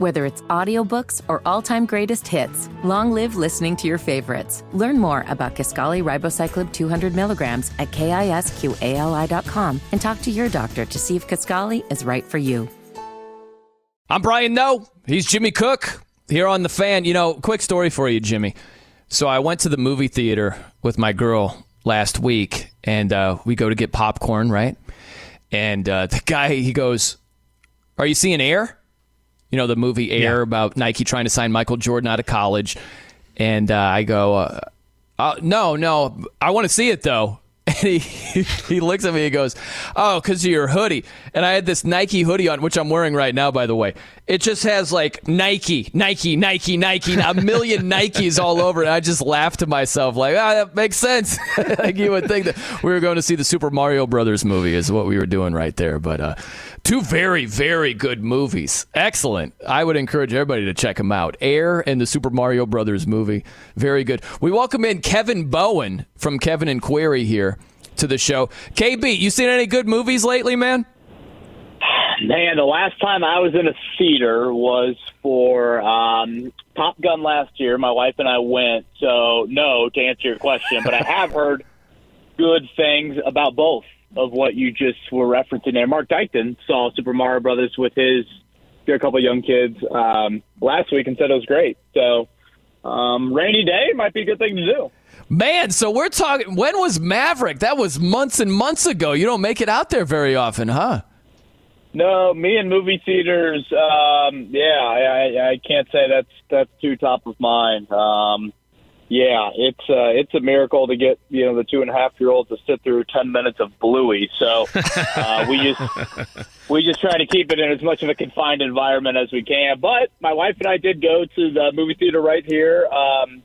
Whether it's audiobooks or all-time greatest hits, long live listening to your favorites. Learn more about Kisqali Ribociclib 200 milligrams at kisqali.com and talk to your doctor to see if Kisqali is right for you. I'm Brian Noe. He's Jimmy Cook here on the fan. You know, quick story for you, Jimmy. So I went to the movie theater with my girl last week, and uh, we go to get popcorn, right? And uh, the guy, he goes, Are you seeing Air? You know, the movie Air Yeah. about Nike trying to sign Michael Jordan out of college. And uh, I go, uh, uh, No, no, I want to see it though. And he, he looks at me and goes, Oh, because of your hoodie. And I had this Nike hoodie on, which I'm wearing right now, by the way. It just has like Nike, Nike, Nike, Nike, a million Nikes all over it. I just laughed to myself, like, ah, that makes sense. like you would think that we were going to see the Super Mario Brothers movie, is what we were doing right there. But uh, two very, very good movies. Excellent. I would encourage everybody to check them out. Air and the Super Mario Brothers movie. Very good. We welcome in Kevin Bowen from Kevin and Query here to the show. KB, you seen any good movies lately, man? Man, the last time I was in a theater was for um, Top Gun last year. My wife and I went. So, no, to answer your question, but I have heard good things about both of what you just were referencing there. Mark Dykton saw Super Mario Brothers with his a couple of young kids um, last week and said it was great. So, um, rainy day might be a good thing to do. Man, so we're talking. When was Maverick? That was months and months ago. You don't make it out there very often, huh? No, me and movie theaters. Um, yeah, I, I, I can't say that's that's too top of mind. Um, yeah, it's uh, it's a miracle to get you know the two and a half year old to sit through ten minutes of Bluey. So uh, we just we just try to keep it in as much of a confined environment as we can. But my wife and I did go to the movie theater right here um,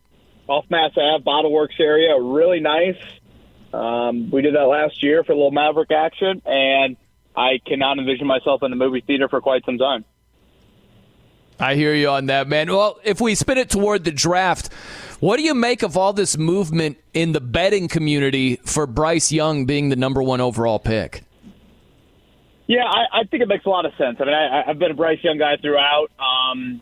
off Mass Ave, Bottle Works area. Really nice. Um, we did that last year for a little Maverick action, and I cannot envision myself in the movie theater for quite some time. I hear you on that, man. Well, if we spin it toward the draft, what do you make of all this movement in the betting community for Bryce Young being the number one overall pick? Yeah, I, I think it makes a lot of sense. I mean, I, I've been a Bryce Young guy throughout. Um,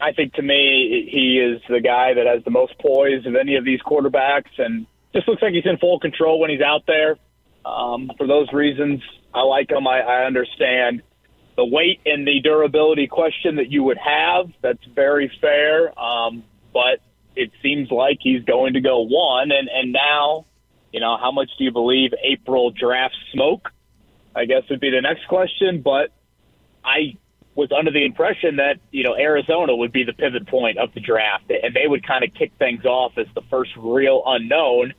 I think to me, he is the guy that has the most poise of any of these quarterbacks, and just looks like he's in full control when he's out there. Um, for those reasons, I like him. I, I understand the weight and the durability question that you would have. That's very fair, um, but it seems like he's going to go one. And and now, you know, how much do you believe April draft smoke? I guess would be the next question. But I was under the impression that you know Arizona would be the pivot point of the draft, and they would kind of kick things off as the first real unknown.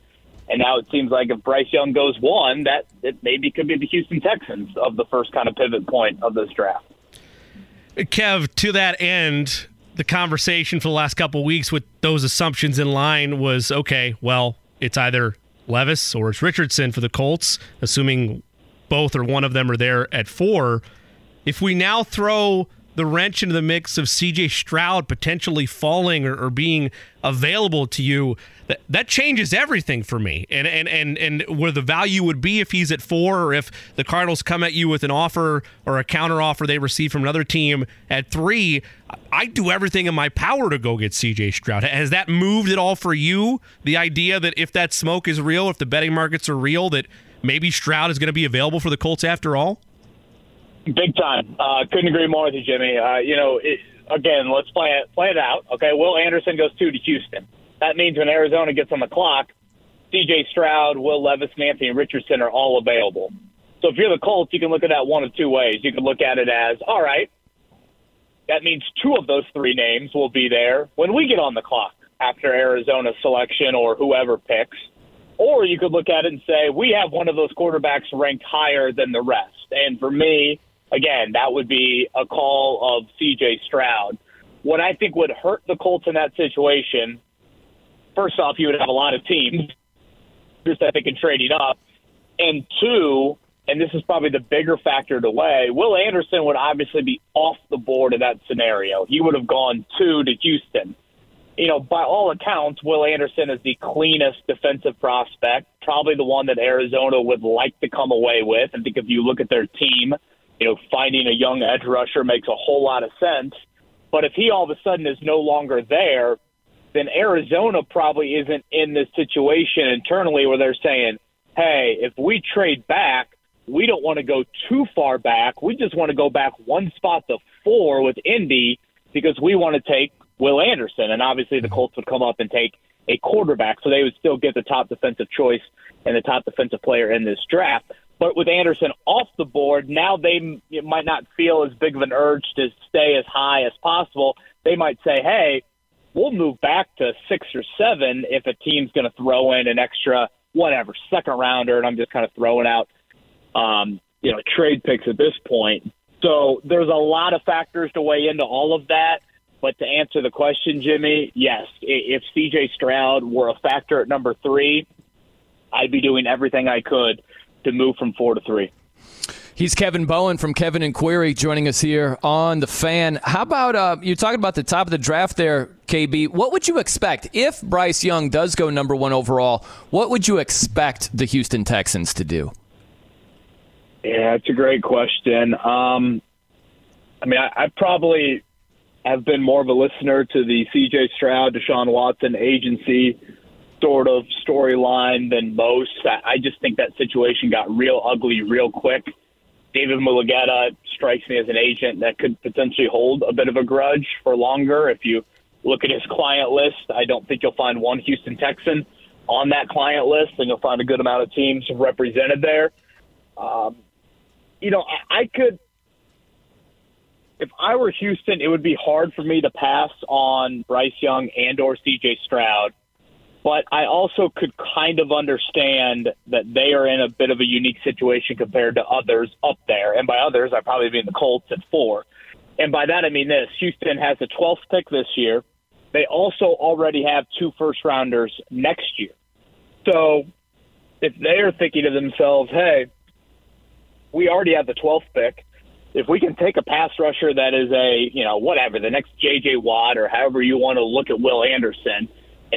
And now it seems like if Bryce Young goes one, that it maybe could be the Houston Texans of the first kind of pivot point of this draft. Kev, to that end, the conversation for the last couple weeks with those assumptions in line was okay, well, it's either Levis or it's Richardson for the Colts, assuming both or one of them are there at four. If we now throw the wrench into the mix of CJ Stroud potentially falling or, or being available to you, that, that changes everything for me. And, and and and where the value would be if he's at four, or if the Cardinals come at you with an offer or a counter offer they receive from another team at three, I do everything in my power to go get CJ Stroud. Has that moved at all for you? The idea that if that smoke is real, if the betting markets are real, that maybe Stroud is going to be available for the Colts after all? Big time. Uh, couldn't agree more with you, Jimmy. Uh, you know, it, again, let's play it play it out. Okay, Will Anderson goes two to Houston. That means when Arizona gets on the clock, C.J. Stroud, Will Levis, and Anthony Richardson are all available. So if you're the Colts, you can look at that one of two ways. You can look at it as, all right, that means two of those three names will be there when we get on the clock after Arizona's selection or whoever picks. Or you could look at it and say, we have one of those quarterbacks ranked higher than the rest. And for me, again, that would be a call of CJ Stroud. What I think would hurt the Colts in that situation, first off, you would have a lot of teams just I think in trading up. And two, and this is probably the bigger factor to weigh, Will Anderson would obviously be off the board in that scenario. He would have gone two to Houston you know, by all accounts, Will Anderson is the cleanest defensive prospect, probably the one that Arizona would like to come away with. I think if you look at their team, you know, finding a young edge rusher makes a whole lot of sense. But if he all of a sudden is no longer there, then Arizona probably isn't in this situation internally where they're saying, hey, if we trade back, we don't want to go too far back. We just want to go back one spot to four with Indy because we want to take Will Anderson. And obviously the Colts would come up and take a quarterback, so they would still get the top defensive choice and the top defensive player in this draft. But with Anderson off the board, now they might not feel as big of an urge to stay as high as possible. They might say, hey, we'll move back to six or seven if a team's going to throw in an extra, whatever, second rounder. And I'm just kind of throwing out, um, you know, trade picks at this point. So there's a lot of factors to weigh into all of that. But to answer the question, Jimmy, yes, if CJ Stroud were a factor at number three, I'd be doing everything I could to move from four to three. He's Kevin Bowen from Kevin and Query joining us here on the fan. How about uh, you're talking about the top of the draft there, KB? What would you expect if Bryce Young does go number one overall? What would you expect the Houston Texans to do? Yeah, it's a great question. Um, I mean, I, I probably have been more of a listener to the C.J. Stroud, Deshaun Watson agency sort of storyline than most. I, I just think that situation got real ugly real quick. David Mulugheta strikes me as an agent that could potentially hold a bit of a grudge for longer. If you look at his client list, I don't think you'll find one Houston Texan on that client list, and you'll find a good amount of teams represented there. Um, you know, I, I could, if I were Houston, it would be hard for me to pass on Bryce Young and or C.J. Stroud but I also could kind of understand that they are in a bit of a unique situation compared to others up there. And by others, I probably mean the Colts at four. And by that, I mean this Houston has a 12th pick this year. They also already have two first rounders next year. So if they are thinking to themselves, hey, we already have the 12th pick. If we can take a pass rusher that is a, you know, whatever, the next J.J. Watt or however you want to look at Will Anderson – and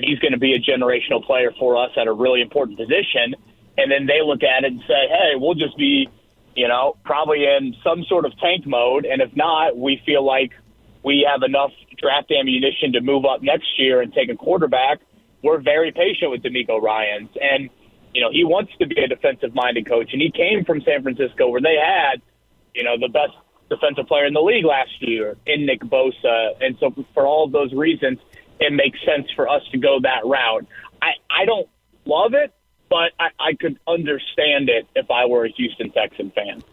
he's going to be a generational player for us at a really important position. And then they look at it and say, hey, we'll just be, you know, probably in some sort of tank mode. And if not, we feel like we have enough draft ammunition to move up next year and take a quarterback. We're very patient with DeMeco Ryans. And, you know, he wants to be a defensive minded coach. And he came from San Francisco where they had, you know, the best defensive player in the league last year in Nick Bosa. And so for all of those reasons, it makes sense for us to go that route. I, I don't love it, but I, I could understand it if I were a Houston Texan fan.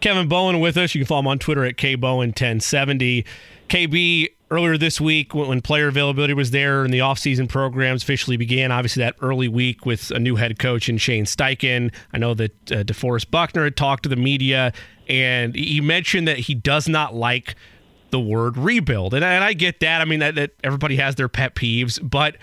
Kevin Bowen with us. You can follow him on Twitter at kbowen1070. KB, earlier this week when player availability was there and the offseason programs officially began, obviously that early week with a new head coach in Shane Steichen. I know that uh, DeForest Buckner had talked to the media and he mentioned that he does not like – the word rebuild. And, and I get that. I mean, that, that everybody has their pet peeves. But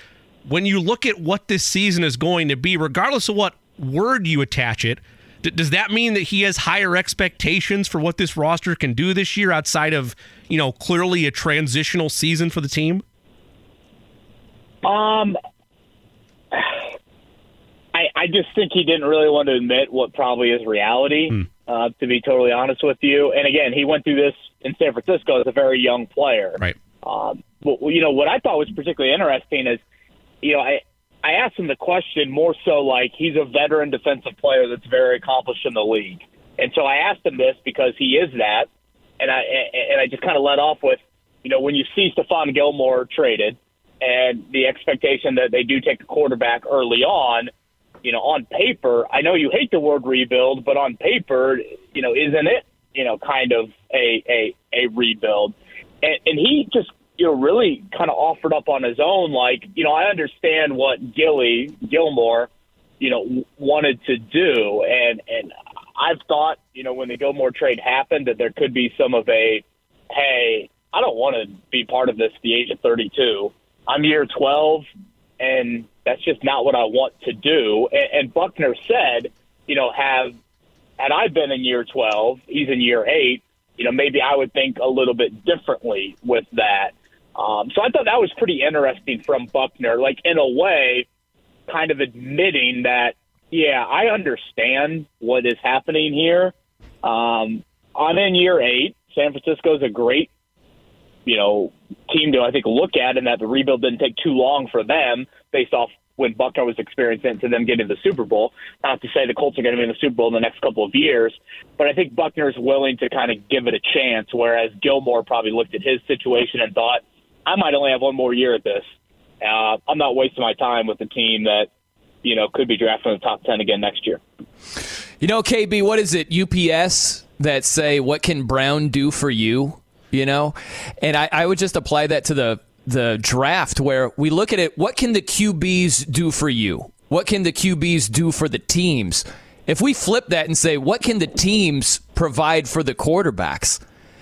when you look at what this season is going to be, regardless of what word you attach it, d- does that mean that he has higher expectations for what this roster can do this year outside of, you know, clearly a transitional season for the team? Um, I, I just think he didn't really want to admit what probably is reality, hmm. Uh, to be totally honest with you. And again, he went through this in San Francisco as a very young player. Right. Um, but, you know, what I thought was particularly interesting is, you know, I, I asked him the question more so like he's a veteran defensive player that's very accomplished in the league. And so I asked him this because he is that. And I, and I just kind of let off with, you know, when you see Stephon Gilmore traded and the expectation that they do take a quarterback early on, you know, on paper, I know you hate the word rebuild, but on paper, you know, isn't it you know, kind of a a, a rebuild. And, and he just you know really kind of offered up on his own. Like you know, I understand what Gilly Gilmore you know wanted to do, and and I've thought you know when the Gilmore trade happened that there could be some of a hey, I don't want to be part of this the age of 32. I'm year 12, and that's just not what I want to do. And, and Buckner said, you know, have had I been in year 12, he's in year eight, you know, maybe I would think a little bit differently with that. Um, so I thought that was pretty interesting from Buckner, like in a way, kind of admitting that, yeah, I understand what is happening here. Um, I'm in year eight. San Francisco is a great you know, team to I think look at, and that the rebuild didn't take too long for them based off when Buckner was experiencing it to them getting the Super Bowl. Not to say the Colts are going to be in the Super Bowl in the next couple of years, but I think Buckner is willing to kind of give it a chance, whereas Gilmore probably looked at his situation and thought, I might only have one more year at this. Uh, I'm not wasting my time with a team that, you know, could be drafted in the top 10 again next year. You know, KB, what is it? UPS that say, what can Brown do for you? You know? And I, I would just apply that to the the draft where we look at it what can the QBs do for you? What can the QBs do for the teams? If we flip that and say, what can the teams provide for the quarterbacks?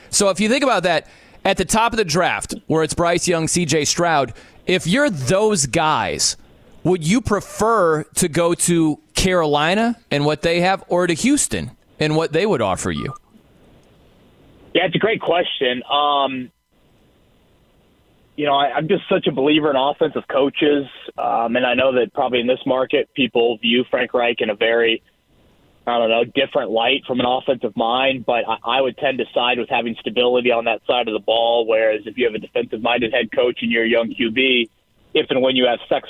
So if you think about that, at the top of the draft, where it's Bryce Young, CJ Stroud, if you're those guys, would you prefer to go to Carolina and what they have or to Houston and what they would offer you? Yeah, it's a great question. Um, you know, I, I'm just such a believer in offensive coaches, um, and I know that probably in this market, people view Frank Reich in a very, I don't know, different light from an offensive mind. But I, I would tend to side with having stability on that side of the ball. Whereas if you have a defensive-minded head coach and you're a young QB, if and when you have sex,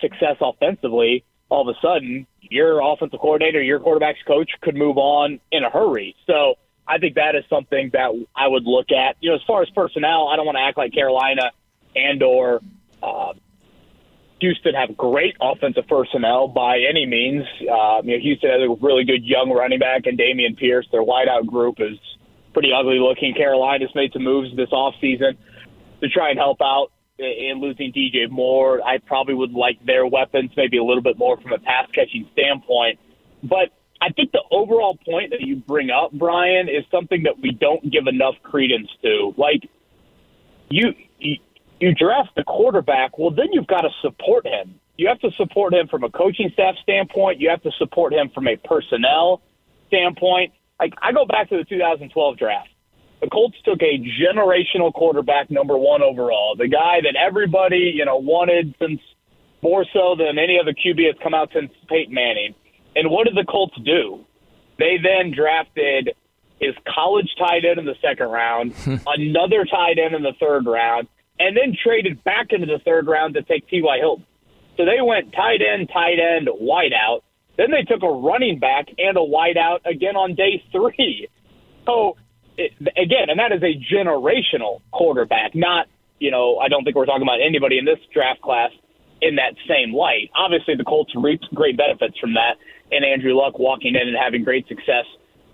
success offensively, all of a sudden your offensive coordinator, your quarterback's coach could move on in a hurry. So I think that is something that I would look at. You know, as far as personnel, I don't want to act like Carolina and or uh, Houston have great offensive personnel by any means. Uh, you know, Houston has a really good young running back and Dameon Pierce. Their wideout group is pretty ugly looking. Carolina's made some moves this offseason to try and help out in losing DJ Moore. I probably would like their weapons maybe a little bit more from a pass catching standpoint. But I think the overall point that you bring up, Brian, is something that we don't give enough credence to. Like you, you draft the quarterback, well, then you've got to support him. You have to support him from a coaching staff standpoint. You have to support him from a personnel standpoint. Like I go back to the 2012 draft. The Colts took a generational quarterback, number one overall, the guy that everybody you know wanted since more so than any other QB has come out since Peyton Manning. And what did the Colts do? They then drafted his college tight end in the second round, another tight end in the third round, and then traded back into the third round to take T.Y. Hilton. So they went tight end, tight end, wideout. Then they took a running back and a wideout again on day three. So it, again, and that is a generational quarterback. Not, you know, I don't think we're talking about anybody in this draft class in that same light. Obviously, the Colts reaped great benefits from that, and Andrew Luck walking in and having great success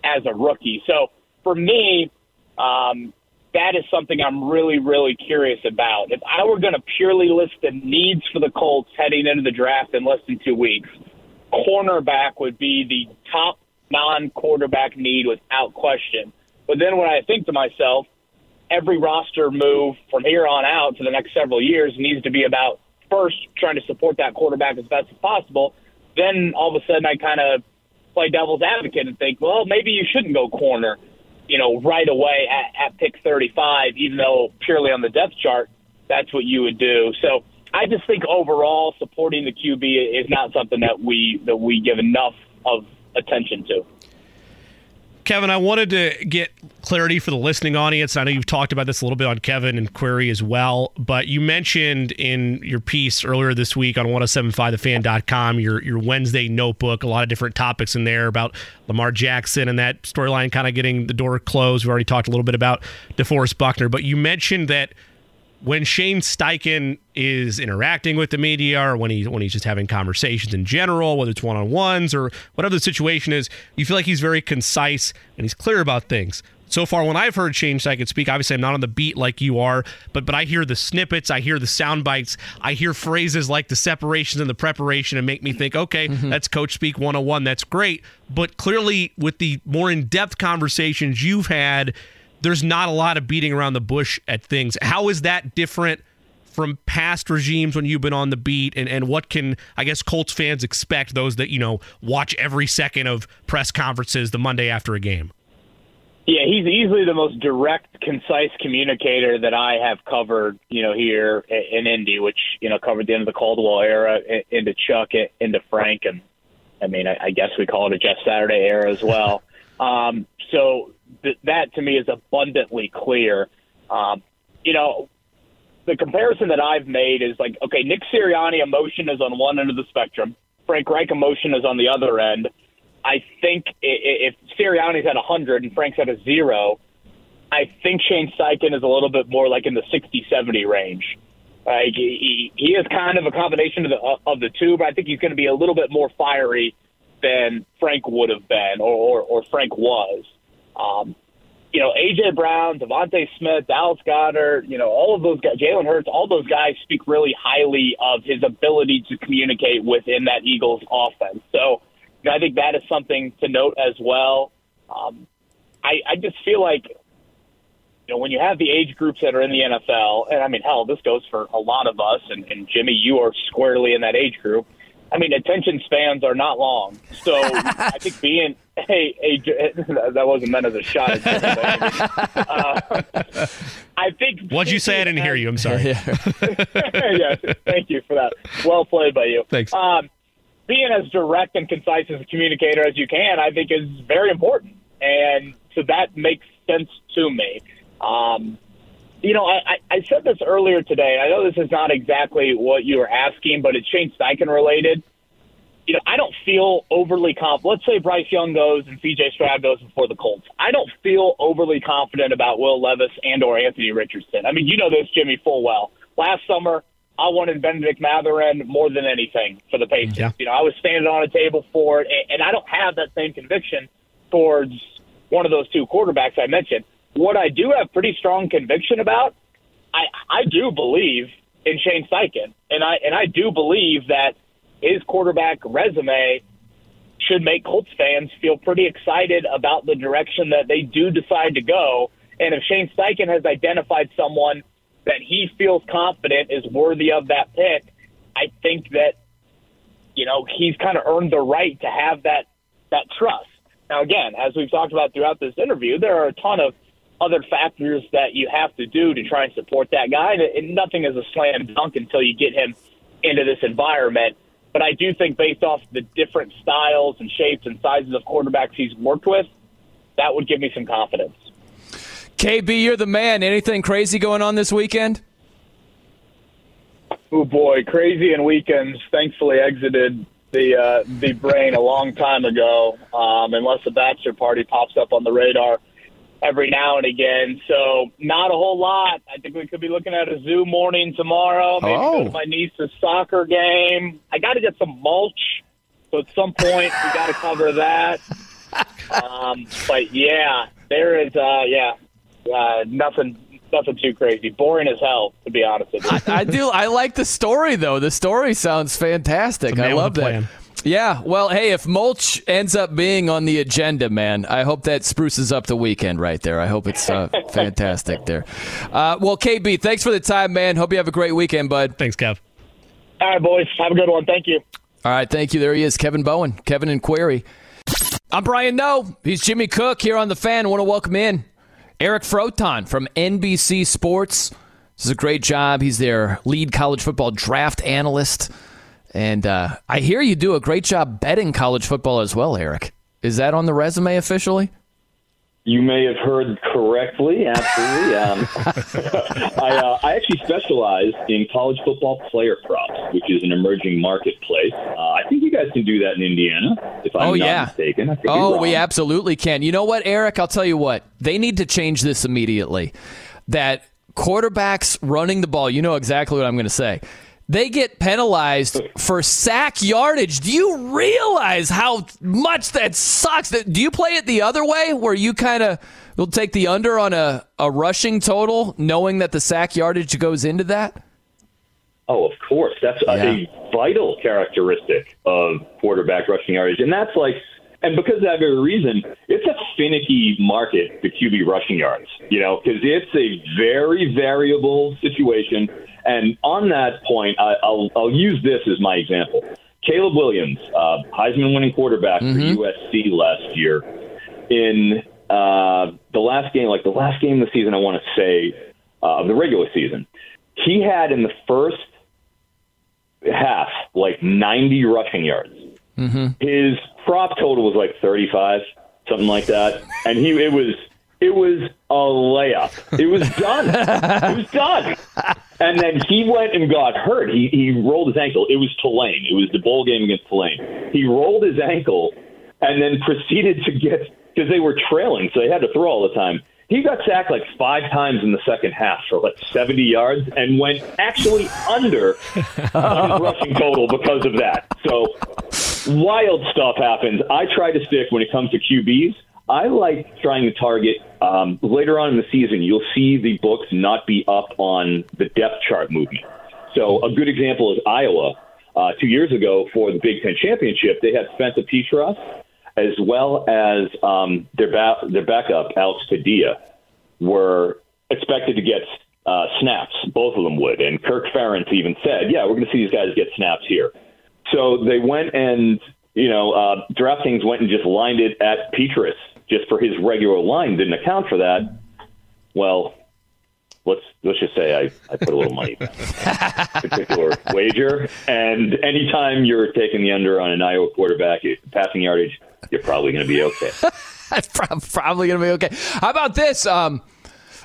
as a rookie. So for me, um, that is something I'm really, really curious about. If I were going to purely list the needs for the Colts heading into the draft in less than two weeks, cornerback would be the top non quarterback need without question. But then when I think to myself, every roster move from here on out for the next several years needs to be about first trying to support that quarterback as best as possible. Then all of a sudden I kind of play devil's advocate and think, well, maybe you shouldn't go corner you know, right away at, at pick 35, even though purely on the depth chart, that's what you would do. So I just think overall supporting the QB is not something that we that we give enough of attention to. Kevin, I wanted to get clarity for the listening audience. I know you've talked about this a little bit on Kevin and Query as well, but you mentioned in your piece earlier this week on 1075thefan.com, your, your Wednesday notebook, a lot of different topics in there about Lamar Jackson and that storyline kind of getting the door closed. We already talked a little bit about DeForest Buckner, but you mentioned that – when Shane Steichen is interacting with the media or when he when he's just having conversations in general, whether it's one on ones or whatever the situation is, you feel like he's very concise and he's clear about things. So far, when I've heard Shane Steichen speak, obviously I'm not on the beat like you are, but but I hear the snippets, I hear the sound bites, I hear phrases like the separations and the preparation, and make me think, okay, mm-hmm. that's Coach Speak 101, that's great. But clearly, with the more in depth conversations you've had there's not a lot of beating around the bush at things. How is that different from past regimes when you've been on the beat and, and what can I guess Colts fans expect those that, you know, watch every second of press conferences the Monday after a game? Yeah, he's easily the most direct, concise communicator that I have covered, you know, here in Indy, which, you know, covered the end of the Caldwell era into Chuck, into Frank, and I mean, I, I guess we call it a Jeff Saturday era as well. um, so th- that to me is abundantly clear. Um, you know, the comparison that I've made is like, okay, Nick Sirianni emotion is on one end of the spectrum. Frank Reich emotion is on the other end. I think if Sirianni's at 100 and Frank's at a zero, I think Shane Steichen is a little bit more like in the 60 70 range. Like he, he is kind of a combination of the of the two, but I think he's going to be a little bit more fiery than Frank would have been or or, or Frank was. Um, you know, AJ Brown, DeVonta Smith, Dallas Goedert, you know, all of those guys, Jalen Hurts, all those guys speak really highly of his ability to communicate within that Eagles offense. So, you know, I think that is something to note as well. Um, I, I just feel like, you know, when you have the age groups that are in the NFL, and I mean, hell, this goes for a lot of us, and, and Jimmy, you are squarely in that age group. I mean, attention spans are not long. So I think being hey, hey, that wasn't meant as a shot. uh, I think. What'd you say? I didn't hear you. I'm sorry. Yeah. yes, thank you for that. Well played by you. Thanks. Um, being as direct and concise as a communicator as you can, I think, is very important, and so that makes sense to me. Um, you know, I, I said this earlier today. I know this is not exactly what you were asking, but it's Shane Steichen related. You know, I don't feel overly confident. Let's say Bryce Young goes and CJ Stroud goes before the Colts. I don't feel overly confident about Will Levis and or Anthony Richardson. I mean, you know this, Jimmy, full well. Last summer, I wanted Bennedict Mathurin more than anything for the Patriots. Yeah. You know, I was standing on a table for it, and I don't have that same conviction towards one of those two quarterbacks I mentioned. What I do have pretty strong conviction about, I I do believe in Shane Steichen, and I and I do believe that his quarterback resume should make Colts fans feel pretty excited about the direction that they do decide to go. And if Shane Steichen has identified someone that he feels confident is worthy of that pick, I think that you know he's kind of earned the right to have that that trust. Now, again, as we've talked about throughout this interview, there are a ton of other factors that you have to do to try and support that guy. And nothing is a slam dunk until you get him into this environment. But I do think, based off the different styles and shapes and sizes of quarterbacks he's worked with, that would give me some confidence. KB, you're the man. Anything crazy going on this weekend? Oh boy, crazy and weekends. Thankfully, exited the uh, the brain a long time ago. Um, unless a bachelor party pops up on the radar every now and again. So not a whole lot. I think we could be looking at a zoo morning tomorrow. Maybe oh. go to my niece's soccer game. I got to get some mulch. So at some point we got to cover that. Um, but yeah, there is. Uh, yeah, uh, nothing. Nothing too crazy. Boring as hell, to be honest with you. I, I do. I like the story though. The story sounds fantastic. I love that. Plan. Yeah, well, hey, if mulch ends up being on the agenda, man, I hope that spruces up the weekend right there. I hope it's uh, fantastic there. Uh, well, KB, thanks for the time, man. Hope you have a great weekend, bud. Thanks, Kev. All right, boys. Have a good one. Thank you. All right, thank you. There he is, Kevin Bowen, Kevin and Query. I'm Brian Noe. He's Jimmy Cook here on the fan. I want to welcome in Eric Froton from NBC Sports. This is a great job. He's their lead college football draft analyst. And uh, I hear you do a great job betting college football as well, Eric. Is that on the resume officially? You may have heard correctly. Absolutely. Um, I, uh, I actually specialize in college football player props, which is an emerging marketplace. Uh, I think you guys can do that in Indiana, if I'm oh, not yeah. mistaken. oh, we absolutely can. You know what, Eric? I'll tell you what. They need to change this immediately. That quarterbacks running the ball, you know exactly what I'm going to say they get penalized for sack yardage. Do you realize how much that sucks? Do you play it the other way where you kind of will take the under on a, a rushing total, knowing that the sack yardage goes into that? Oh, of course. That's yeah. a vital characteristic of quarterback rushing yardage. And that's like, and because of that very reason, it's a finicky market, the QB rushing yards, you know, because it's a very variable situation and on that point, I, will I'll use this as my example. Caleb Williams, uh, Heisman winning quarterback mm-hmm. for USC last year, in uh, the last game, like the last game of the season, I want to say uh, of the regular season, he had in the first half like 90 rushing yards. Mm-hmm. His prop total was like 35, something like that, and he it was It was a layup. It was done. it was done. And then he went and got hurt. He he rolled his ankle. It was Tulane. It was the bowl game against Tulane. He rolled his ankle and then proceeded to get because they were trailing, so they had to throw all the time. He got sacked like five times in the second half for like 70 yards and went actually under on rushing total because of that. So wild stuff happens. I try to stick when it comes to QBs. I like trying to target um, later on in the season. You'll see the books not be up on the depth chart movement. So a good example is Iowa. Uh, two years ago for the Big Ten championship, they had Spencer Petras as well as um, their ba- their backup Alex Padilla were expected to get uh, snaps. Both of them would, and Kirk Ferentz even said, "Yeah, we're going to see these guys get snaps here." So they went and you know uh, DraftKings went and just lined it at Petras just for his regular line. Didn't account for that. Well, let's let's just say I, I put a little money particular wager. And anytime you're taking the under on an Iowa quarterback passing yardage, you're probably going to be okay. probably going to be okay. How about this? Um,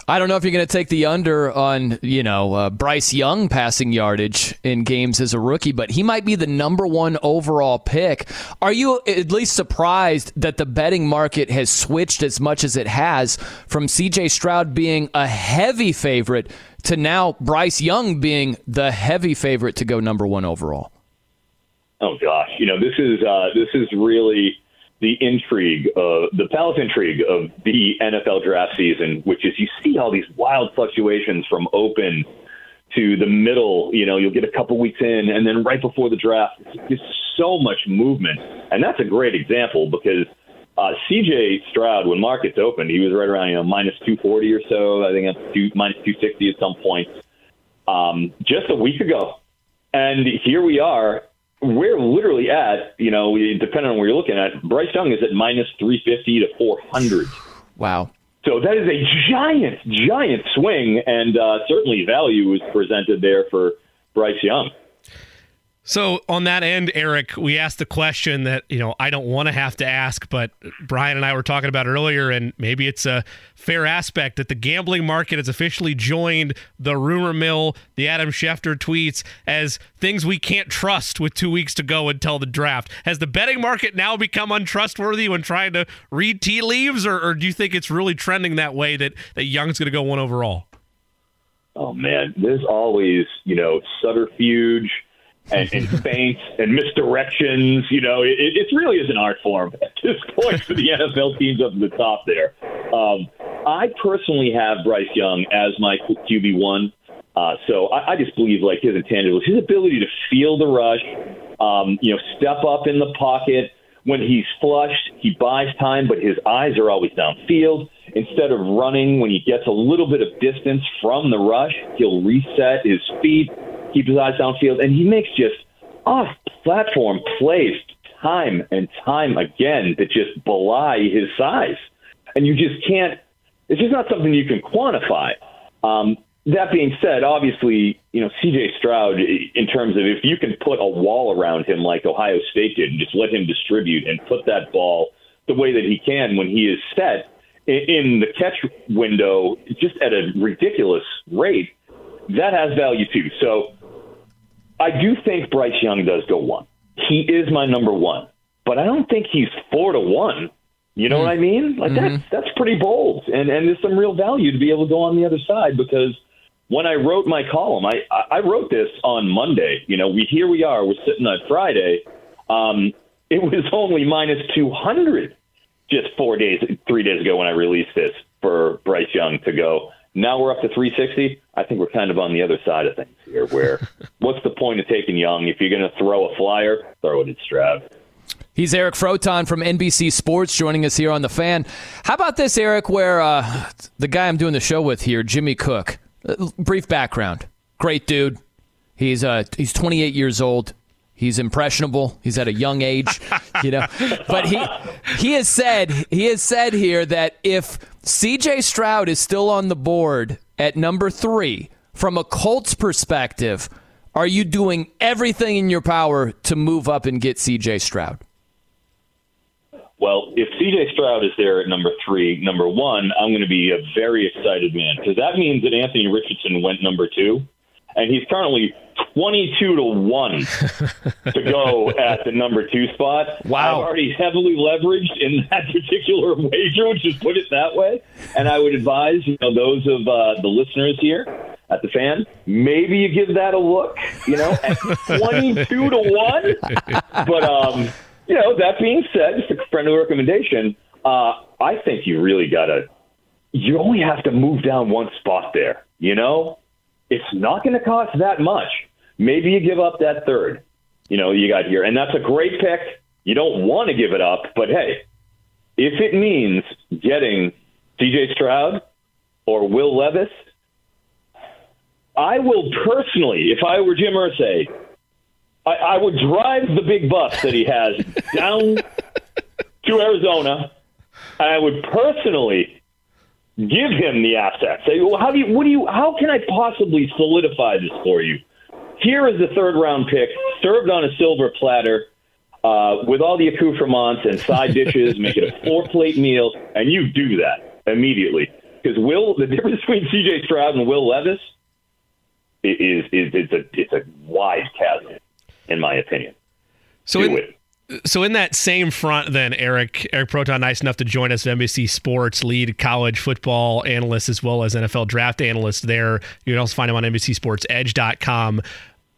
I don't know if you're going to take the under on, you know, uh, Bryce Young passing yardage in games as a rookie, but he might be the number one overall pick. Are you at least surprised that the betting market has switched as much as it has from CJ Stroud being a heavy favorite to now Bryce Young being the heavy favorite to go number one overall? Oh gosh, you know this is uh, this is really the intrigue, uh, the palace intrigue of the NFL draft season, which is you see all these wild fluctuations from open to the middle. You know, you'll get a couple weeks in, and then right before the draft, just so much movement, and that's a great example because uh, C.J. Stroud, when markets opened, he was right around you know minus two forty or so. I think up to minus two sixty at some point. Um, just a week ago, and here we are we're literally at, you know, depending on where you're looking at, Bryce Young is at minus 350 to 400. Wow. So that is a giant, giant swing, and uh, certainly value is presented there for Bryce Young. So on that end, Eric, we asked the question that you know I don't want to have to ask, but Brian and I were talking about earlier, and maybe it's a fair aspect that the gambling market has officially joined the rumor mill, the Adam Schefter tweets as things we can't trust with two weeks to go until the draft. Has the betting market now become untrustworthy when trying to read tea leaves, or, or do you think it's really trending that way that that Young's going to go one overall? Oh man, there's always you know subterfuge and, and and misdirections. You know, it, it really is an art form at this point for the NFL teams up at the top there. Um, I personally have Bryce Young as my QB one. Uh, so I, I just believe like his intangibles, his ability to feel the rush, um, you know, step up in the pocket when he's flushed, he buys time, but his eyes are always downfield. Instead of running when he gets a little bit of distance from the rush, he'll reset his feet, keep his eyes downfield, and he makes just off platform plays time and time again that just belie his size. And you just can't, it's just not something you can quantify. Um, that being said, obviously, you know, CJ Stroud, in terms of if you can put a wall around him like Ohio State did and just let him distribute and put that ball the way that he can when he is set in the catch window just at a ridiculous rate, that has value too. So I do think Bryce Young does go one. He is my number one, but I don't think he's four to one. You know mm. what I mean? Like mm-hmm. that's that's pretty bold, and and there's some real value to be able to go on the other side because when I wrote my column, I I wrote this on Monday. You know, we here we are, we're sitting on Friday. Um, it was only minus two hundred just four days, three days ago when I released this for Bryce Young to go. Now we're up to 360. I think we're kind of on the other side of things here, where what's the point of taking Young? If you're going to throw a flyer, throw it at Stroud. He's Eric Froton from NBC Sports joining us here on The Fan. How about this, Eric, where uh, the guy I'm doing the show with here, Jimmy Cook, uh, brief background. Great dude. He's, uh, he's 28 years old. He's impressionable. He's at a young age, you know. But he he has said he has said here that if CJ Stroud is still on the board at number 3 from a Colts perspective, are you doing everything in your power to move up and get CJ Stroud? Well, if CJ Stroud is there at number three, number one, I'm going to be a very excited man. Because that means that Anthony Richardson went number two, and he's currently 22 to 1 to go at the number two spot. Wow. I've already heavily leveraged in that particular wager, just put it that way. And I would advise, you know, those of uh, the listeners here at the fan, maybe you give that a look, you know, at 22 to 1. But, um, you know, that being said, just a friendly recommendation, uh, I think you really got to, you only have to move down one spot there, you know? It's not going to cost that much. Maybe you give up that third, you know, you got here. And that's a great pick. You don't want to give it up, but hey, if it means getting CJ Stroud or Will Levis, I will personally, if I were Jim Irsay, I, I would drive the big bus that he has down to Arizona. I would personally give him the assets. Say, well, how do you? What do you? How can I possibly solidify this for you? Here is the third round pick, served on a silver platter, uh, with all the accoutrements and side dishes, make it a four plate meal, and you do that immediately. Because Will, the difference between C.J. Stroud and Will Levis is is it's a it's a wide chasm, in my opinion. So do it. So in that same front, then Eric Eric Froton, nice enough to join us, NBC Sports lead college football analyst as well as NFL draft analyst. There, you can also find him on NBCSportsEdge.com.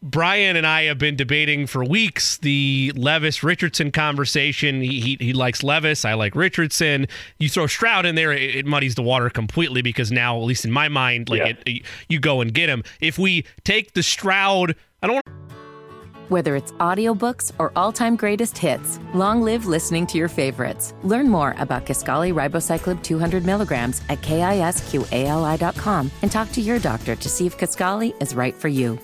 Brian and I have been debating for weeks the Levis Richardson conversation. He, he, he likes Levis. I like Richardson. You throw Stroud in there, it, it muddies the water completely because now, at least in my mind, like Yeah. it, you go and get him. If we take the Stroud, I don't want Whether it's audiobooks or all-time greatest hits, long live listening to your favorites. Learn more about Kisqali Ribociclib 200 milligrams at kisqali.com and talk to your doctor to see if Kisqali is right for you.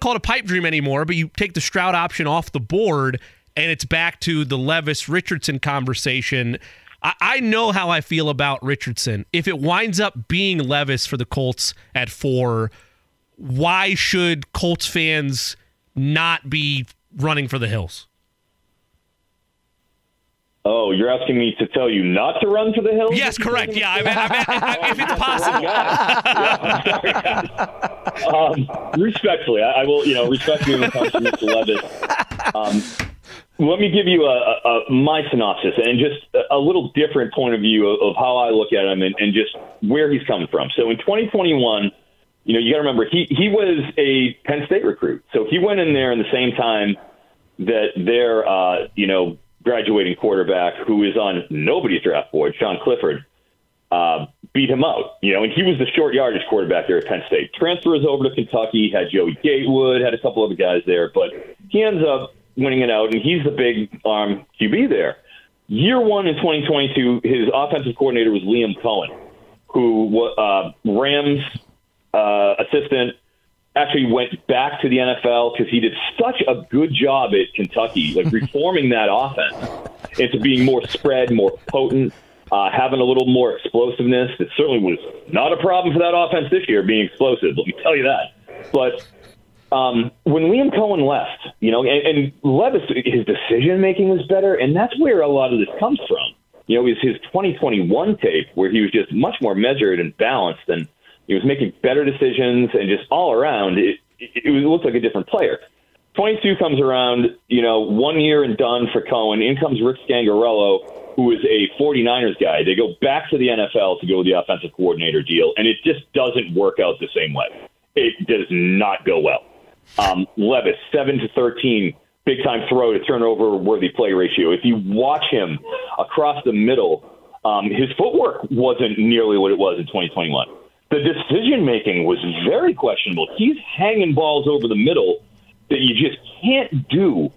call it a pipe dream anymore, but you take the Stroud option off the board and it's back to the Levis Richardson conversation. I, I know how I feel about Richardson. If it winds up being Levis for the Colts at four, why should Colts fans not be running for the hills? Oh, you're asking me to tell you not to run for the hills? Yes, correct. Yeah, I mean, I mean, I- if it's possible. um, respectfully, I, I will, you know, respectfully when it comes to Mr. Levis. Um, let me give you a, a, a my synopsis and just a, a little different point of view of, of how I look at him and, and just where he's coming from. So in 2021, you know, you got to remember he he was a Penn State recruit, so he went in there in the same time that their uh, you know graduating quarterback, who is on nobody's draft board, Sean Clifford, uh, beat him out. You know, and he was the short yardage quarterback there at Penn State. Transfers over to Kentucky, had Joey Gatewood, had a couple other guys there, but he ends up winning it out, and he's the big arm QB there. Year one in 2022, his offensive coordinator was Liam Coen, who uh, Rams uh, assistant actually went back to the NFL because he did such a good job at Kentucky, like reforming that offense into being more spread, more potent, uh, having a little more explosiveness. It certainly was not a problem for that offense this year, being explosive. Let me tell you that. But um, when Liam Coen left, you know, and, and Levis, his decision making was better, and that's where a lot of this comes from. You know, it was his 2021 tape where he was just much more measured and balanced, and he was making better decisions, and just all around, it, it, it looked like a different player. 22 comes around, you know, one year and done for Coen. In comes Rick Scangarello, who is a 49ers guy. They go back to the NFL to go with the offensive coordinator deal, and it just doesn't work out the same way. It does not go well. Um, Levis, 7 to 13, big time throw to turnover worthy play ratio. If you watch him across the middle, um, his footwork wasn't nearly what it was in 2021. The decision making was very questionable. He's hanging balls over the middle that you just can't do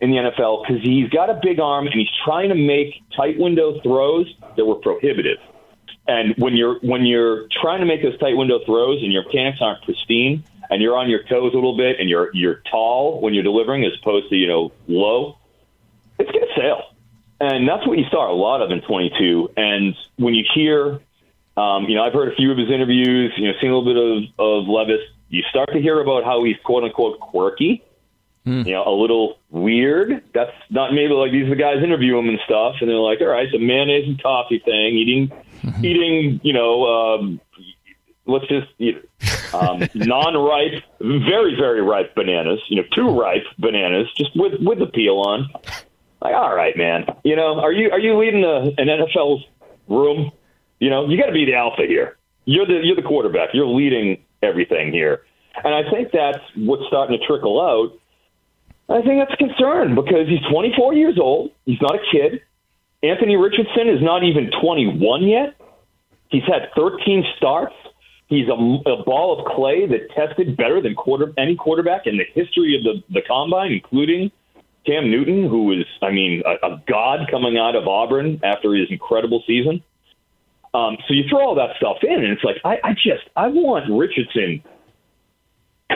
in the NFL because he's got a big arm and he's trying to make tight window throws that were prohibitive. And when you're when you're trying to make those tight window throws and your mechanics aren't pristine and you're on your toes a little bit and you're you're tall when you're delivering as opposed to you know low, it's gonna sail. And that's what you saw a lot of in 22. And when you hear, um, you know, I've heard a few of his interviews, you know, seen a little bit of, of Levis. You start to hear about how he's quote unquote quirky Mm. You know, a little weird. That's not maybe like these are the guys interview him and stuff, and they're like, all right, the mayonnaise and coffee thing, eating, mm-hmm. eating, you know, um, let's just you know, um, non-ripe, very very ripe bananas. You know, too ripe bananas, just with with the peel on. Like, all right, man. You know, are you are you leading a, an NFL room? You know, you got to be the alpha here. You're the you're the quarterback. You're leading everything here, and I think that's what's starting to trickle out I think that's a concern because he's 24 years old. He's not a kid. Anthony Richardson is not even 21 yet. He's had 13 starts. He's a, a ball of clay that tested better than quarter, any quarterback in the history of the, the combine, including Cam Newton, who is, I mean, a, a god coming out of Auburn after his incredible season. Um, so you throw all that stuff in, and it's like I, I just I want Richardson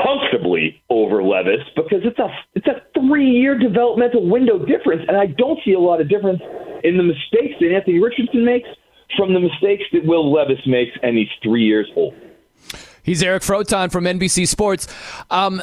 comfortably over Levis because it's a it's a three year developmental window difference, and I don't see a lot of difference in the mistakes that Anthony Richardson makes from the mistakes that Will Levis makes, and he's three years old. He's Eric Froton from NBC Sports. Um,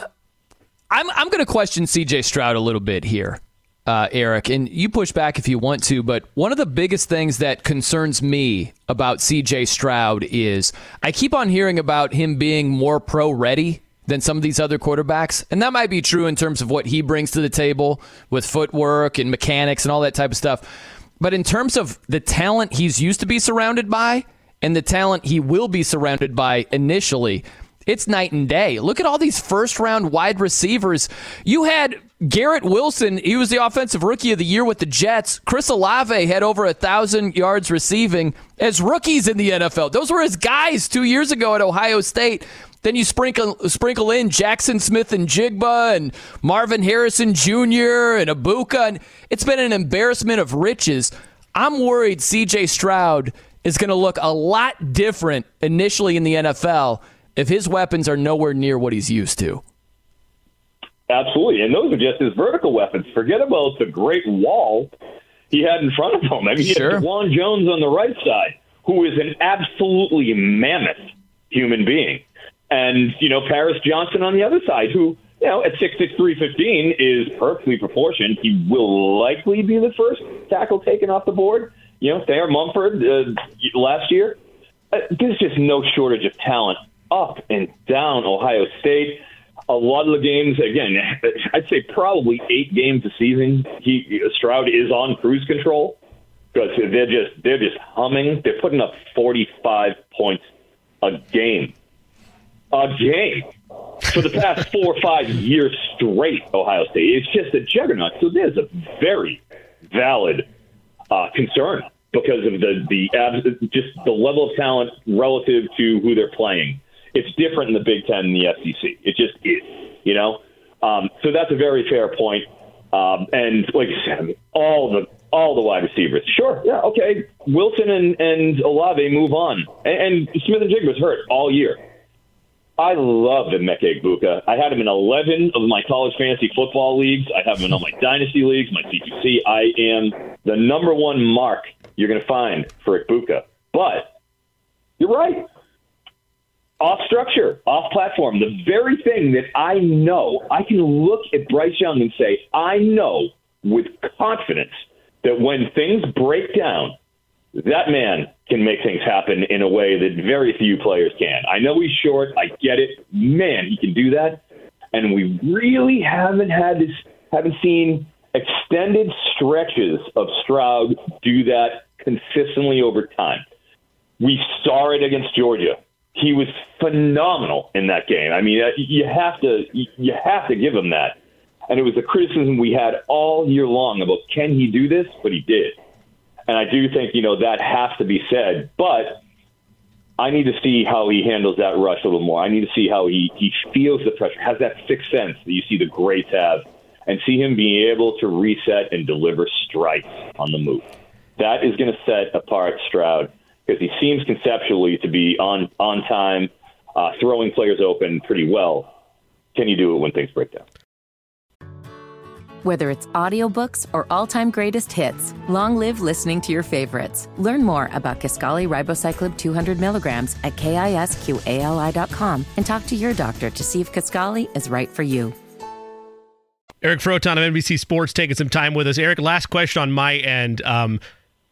I'm I'm going to question C.J. Stroud a little bit here. Uh, Eric, and you push back if you want to, but one of the biggest things that concerns me about CJ Stroud is I keep on hearing about him being more pro ready than some of these other quarterbacks. And that might be true in terms of what he brings to the table with footwork and mechanics and all that type of stuff. But in terms of the talent he's used to be surrounded by and the talent he will be surrounded by initially, it's night and day. Look at all these first round wide receivers. You had Garrett Wilson, he was the offensive rookie of the year with the Jets. Chris Olave had over a thousand yards receiving as rookies in the NFL. Those were his guys two years ago at Ohio State. Then you sprinkle sprinkle in Jackson Smith-Njigba and Marvin Harrison Jr. and Egbuka, and it's been an embarrassment of riches. I'm worried C.J. Stroud is going to look a lot different initially in the NFL if his weapons are nowhere near what he's used to. Absolutely, and those are just his vertical weapons. Forget about the great wall he had in front of him. I mean, he sure. had Dawand Jones on the right side, who is an absolutely mammoth human being and you know Paris Johnson on the other side, who you know at six six three fifteen is perfectly proportioned. He will likely be the first tackle taken off the board. You know, Thayer Munford uh, last year. Uh, there's just no shortage of talent up and down Ohio State. A lot of the games, again, I'd say probably eight games a season. He Stroud is on cruise control because they're just they're just humming. They're putting up 45 points a game a game for the past four or five years straight. Ohio State. It's just a juggernaut. So there's a very valid uh, concern because of the the just the level of talent relative to who they're playing. It's different in the Big Ten and the SEC. It just is, you know. Um, so that's a very fair point. Um, and like I said, I mean, all the all the wide receivers. Sure, yeah, okay. Wilson and, and Olave move on, and, Smith and Smith-Njigba's hurt all year. I love the Emeka Egbuka. I had him in 11 of my college fantasy football leagues. I have him in all my dynasty leagues, my CQC. I am the number one mark you're going to find for Egbuka. But you're right. Off structure, off platform, the very thing that I know, I can look at Bryce Young and say, I know with confidence that when things break down, that man can make things happen in a way that very few players can. I know he's short. I get it. Man, he can do that. And we really haven't had this, haven't seen extended stretches of Stroud do that consistently over time. We saw it against Georgia. He was phenomenal in that game. I mean, uh, you have to you have to give him that. And it was a criticism we had all year long about can he do this, but he did. And I do think, you know, that has to be said. But I need to see how he handles that rush a little more. I need to see how he, he feels the pressure, has that sixth sense that you see the greats have, and see him being able to reset and deliver strikes on the move. That is going to set apart Stroud because he seems conceptually to be on, on time, uh, throwing players open pretty well. Can you do it when things break down? Whether it's audiobooks or all-time greatest hits, long live listening to your favorites. Learn more about Kisqali Ribociclib 200 milligrams at kisqali.com and talk to your doctor to see if Kisqali is right for you. Eric Froton of NBC Sports taking some time with us. Eric, last question on my end. Um,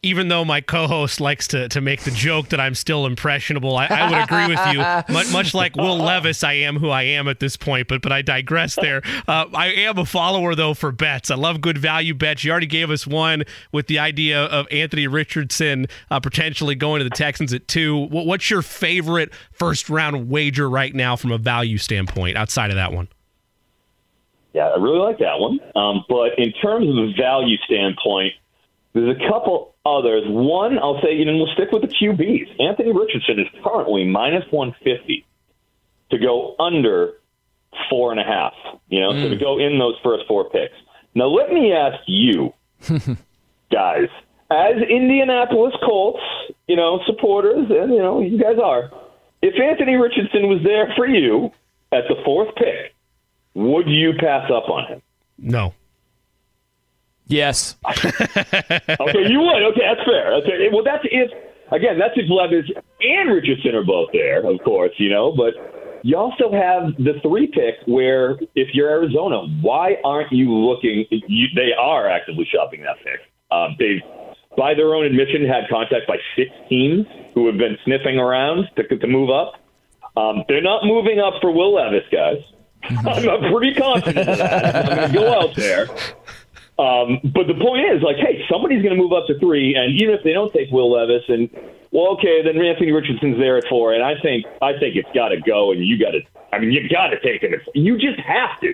even though my co-host likes to, to make the joke that I'm still impressionable, I, I would agree with you. Much, much, like Will Levis, I am who I am at this point. But but I digress there. Uh, I am a follower though for bets. I love good value bets. You already gave us one with the idea of Anthony Richardson uh, potentially going to the Texans at two. What's your favorite first round wager right now from a value standpoint outside of that one? Yeah, I really like that one. Um, but in terms of a value standpoint, there's a couple others. One, I'll say, you know, we'll stick with the QBs. Anthony Richardson is currently minus 150 to go under four and a half, you know, mm. so to mm. go in those first four picks. Now, let me ask you, guys, as Indianapolis Colts, you know, supporters, and, you know, you guys are, if Anthony Richardson was there for you at the fourth pick, would you pass up on him? No. Yes. okay, you would. Okay, that's fair. Well, that's if again, that's if Levis and Richardson are both there, of course, you know. But you also have the three pick where if you're Arizona, why aren't you looking? You, they are actively shopping that pick. Um, they've, by their own admission, had contact by six teams who have been sniffing around to, to move up. Um, they're not moving up for Will Levis, guys. I'm, I'm pretty confident of that. I'm going to go out there um, but the point is, like, hey, somebody's going to move up to three, and even if they don't take Will Levis, and well, okay, then Anthony Richardson's there at four, and I think I think it's got to go, and you got to, I mean, you got to take him. You just have to.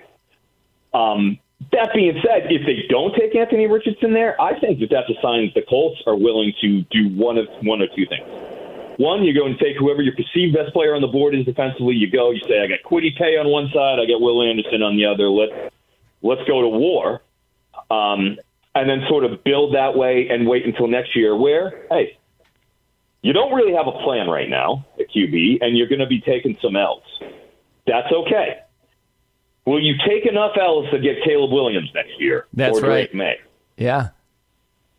Um, that being said, if they don't take Anthony Richardson there, I think that that's a sign that the Colts are willing to do one of one or two things. One, you go and take whoever your perceived best player on the board is defensively. You go, you say, I got Kwity Paye on one side, I got Will Anderson on the other. Let's let's go to war um, and then sort of build that way and wait until next year where, hey, you don't really have a plan right now at QB, and you're going to be taking some L's. That's okay. Will you take enough L's to get Caleb Williams next year? That's or Drake right. Maye? Yeah.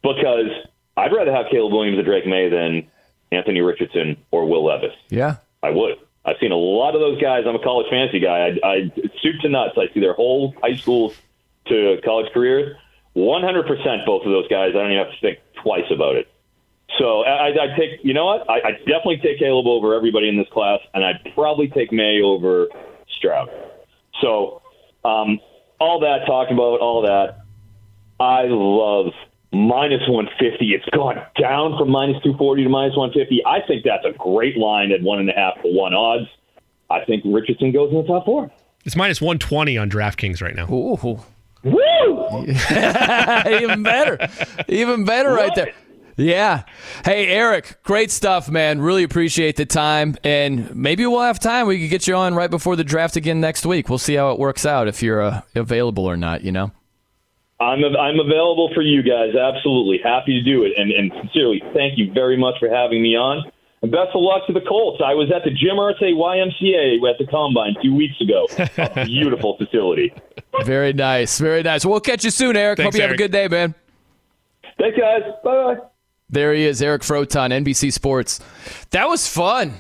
Because I'd rather have Caleb Williams or Drake Maye than Anthony Richardson or Will Levis. Yeah. I would. I've seen a lot of those guys. I'm a college fantasy guy. I, I soup to nuts. I see their whole high school to college careers, 100% both of those guys. I don't even have to think twice about it. So I, I'd take, you know what? I, I'd definitely take Caleb over everybody in this class, and I'd probably take Maye over Stroud. So um, all that, talking about all that, I love minus 150. It's gone down from minus 240 to minus 150. I think that's a great line at one and a half to one odds. I think Richardson goes in the top four. It's minus 120 on DraftKings right now. Ooh. Woo! Even better. Even better right there. Yeah. Hey, Eric, great stuff, man. Really appreciate the time. And maybe we'll have time. We could get you on right before the draft again next week. We'll see how it works out if you're uh, available or not, you know? I'm, I'm available for you guys. Absolutely. Happy to do it. And, and sincerely, thank you very much for having me on. And best of luck to the Colts. I was at the Jim Irsay YMCA at the Combine two weeks ago. A beautiful facility. Very nice. Very nice. We'll catch you soon, Eric. Thanks, Hope you Eric. have a good day, man. Thanks, guys. Bye bye. There he is, Eric Froton, NBC Sports. That was fun.